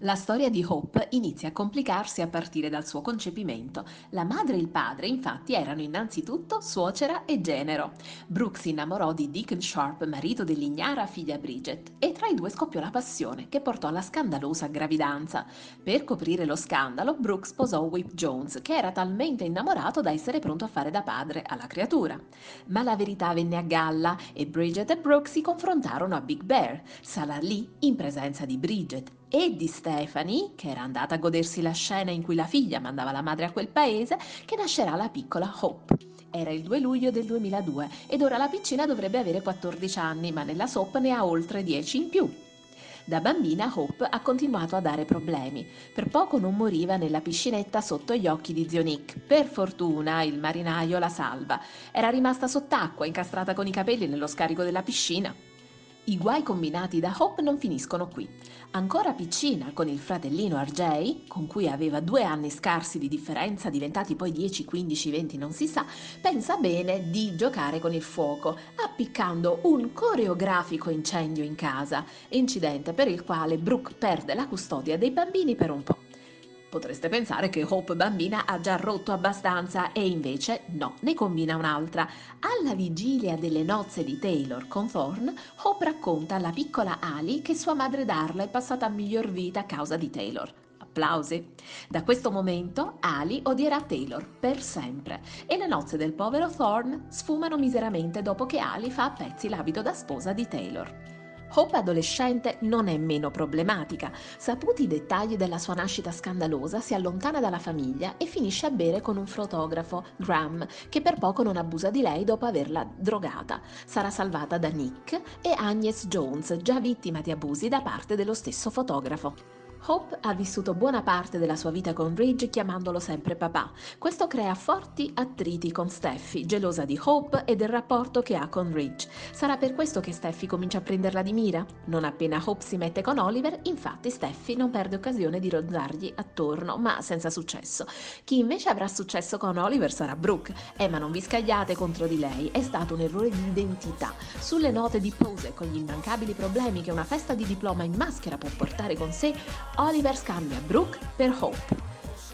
La storia di Hope inizia a complicarsi a partire dal suo concepimento. La madre e il padre, infatti, erano innanzitutto suocera e genero. Brooke si innamorò di Deacon Sharp, marito dell'ignara figlia Bridget, e tra i due scoppiò la passione che portò alla scandalosa gravidanza. Per coprire lo scandalo, Brooke sposò Whip Jones, che era talmente innamorato da essere pronto a fare da padre alla creatura. Ma la verità venne a galla e Bridget e Brooke si confrontarono a Big Bear. Sarà lì, in presenza di Bridget e di Stephanie, che era andata a godersi la scena in cui la figlia mandava la madre a quel paese, che nascerà la piccola Hope. Era il 2 luglio del 2002 ed ora la piccina dovrebbe avere 14 anni, ma nella soap ne ha oltre 10 in più. Da bambina Hope ha continuato a dare problemi. Per poco non moriva nella piscinetta sotto gli occhi di zio Nick. Per fortuna il marinaio la salva. Era rimasta sott'acqua, incastrata con i capelli nello scarico della piscina. I guai combinati da Hope non finiscono qui. Ancora piccina, con il fratellino RJ, con cui aveva due anni scarsi di differenza, diventati poi 10, 15, 20 non si sa, pensa bene di giocare con il fuoco, appiccando un coreografico incendio in casa, incidente per il quale Brooke perde la custodia dei bambini per un po'. Potreste pensare che Hope bambina ha già rotto abbastanza e invece no, ne combina un'altra. Alla vigilia delle nozze di Taylor con Thorne, Hope racconta alla piccola Ali che sua madre Darla è passata a miglior vita a causa di Taylor. Applausi. Da questo momento Ali odierà Taylor per sempre e le nozze del povero Thorne sfumano miseramente dopo che Ali fa a pezzi l'abito da sposa di Taylor. Hope adolescente non è meno problematica. Saputi i dettagli della sua nascita scandalosa, si allontana dalla famiglia e finisce a bere con un fotografo, Graham, che per poco non abusa di lei dopo averla drogata. Sarà salvata da Nick e Agnes Jones, già vittima di abusi da parte dello stesso fotografo. Hope ha vissuto buona parte della sua vita con Ridge chiamandolo sempre papà. Questo crea forti attriti con Steffi, gelosa di Hope e del rapporto che ha con Ridge. Sarà per questo che Steffi comincia a prenderla di mira? Non appena Hope si mette con Oliver, infatti Steffi non perde occasione di ronzargli attorno, ma senza successo. Chi invece avrà successo con Oliver sarà Brooke. Eh, ma non vi scagliate contro di lei, è stato un errore di identità. Sulle note di pose, con gli immancabili problemi che una festa di diploma in maschera può portare con sé, Oliver scambia Brooke per Hope.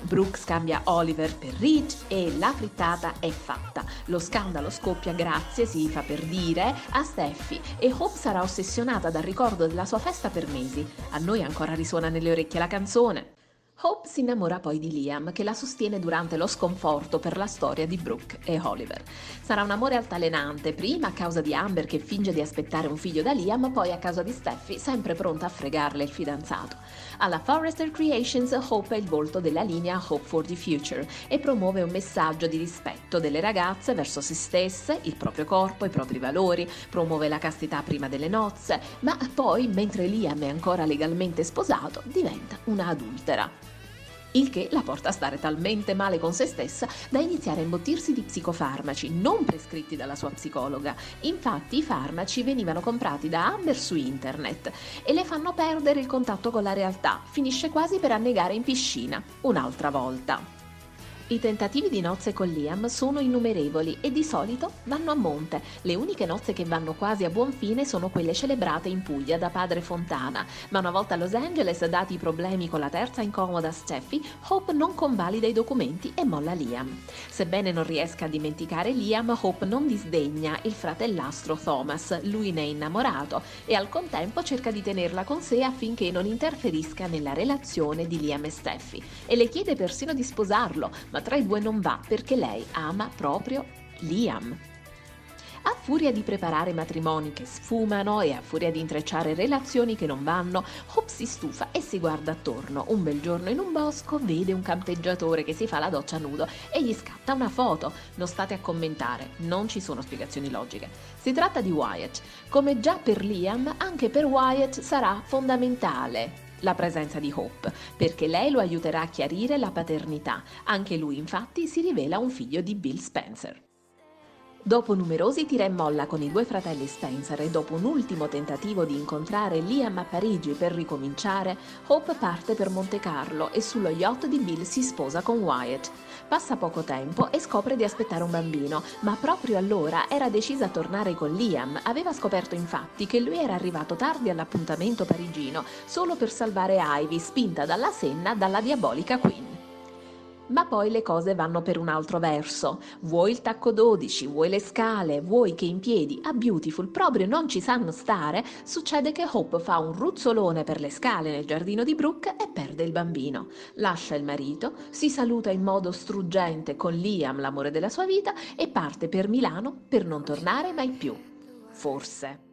Brooke scambia Oliver per Ridge e la frittata è fatta. Lo scandalo scoppia grazie, si fa per dire, a Steffi e Hope sarà ossessionata dal ricordo della sua festa per mesi. A noi ancora risuona nelle orecchie la canzone. Hope si innamora poi di Liam, che la sostiene durante lo sconforto per la storia di Brooke e Oliver. Sarà un amore altalenante, prima a causa di Amber che finge di aspettare un figlio da Liam, poi a causa di Steffi, sempre pronta a fregarle il fidanzato. Alla Forrester Creations Hope è il volto della linea Hope for the Future e promuove un messaggio di rispetto delle ragazze verso se stesse, il proprio corpo, i propri valori, promuove la castità prima delle nozze, ma poi, mentre Liam è ancora legalmente sposato, diventa una adultera il che la porta a stare talmente male con se stessa da iniziare a imbottirsi di psicofarmaci non prescritti dalla sua psicologa. Infatti i farmaci venivano comprati da Amber su internet e le fanno perdere il contatto con la realtà, finisce quasi per annegare in piscina, un'altra volta. I tentativi di nozze con Liam sono innumerevoli e di solito vanno a monte. Le uniche nozze che vanno quasi a buon fine sono quelle celebrate in Puglia da padre Fontana, ma una volta a Los Angeles, dati i problemi con la terza incomoda Steffi, Hope non convalida i documenti e molla Liam. Sebbene non riesca a dimenticare Liam, Hope non disdegna il fratellastro Thomas, lui ne è innamorato e al contempo cerca di tenerla con sé affinché non interferisca nella relazione di Liam e Steffi e le chiede persino di sposarlo, ma tra i due non va perché lei ama proprio Liam. A furia di preparare matrimoni che sfumano e a furia di intrecciare relazioni che non vanno, Hope si stufa e si guarda attorno. Un bel giorno in un bosco vede un campeggiatore che si fa la doccia nudo e gli scatta una foto. Non state a commentare, non ci sono spiegazioni logiche. Si tratta di Wyatt. Come già per Liam, anche per Wyatt sarà fondamentale la presenza di Hope, perché lei lo aiuterà a chiarire la paternità. Anche lui infatti si rivela un figlio di Bill Spencer. Dopo numerosi tira e molla con i due fratelli Spencer e dopo un ultimo tentativo di incontrare Liam a Parigi per ricominciare, Hope parte per Monte Carlo e sullo yacht di Bill si sposa con Wyatt. Passa poco tempo e scopre di aspettare un bambino, ma proprio allora era decisa a tornare con Liam. Aveva scoperto infatti che lui era arrivato tardi all'appuntamento parigino solo per salvare Ivy, spinta dalla senna dalla diabolica Queen. Ma poi le cose vanno per un altro verso. Vuoi il tacco 12, vuoi le scale, vuoi che in piedi a Beautiful proprio non ci sanno stare, succede che Hope fa un ruzzolone per le scale nel giardino di Brooke e perde il bambino. Lascia il marito, si saluta in modo struggente con Liam, l'amore della sua vita, e parte per Milano per non tornare mai più. Forse.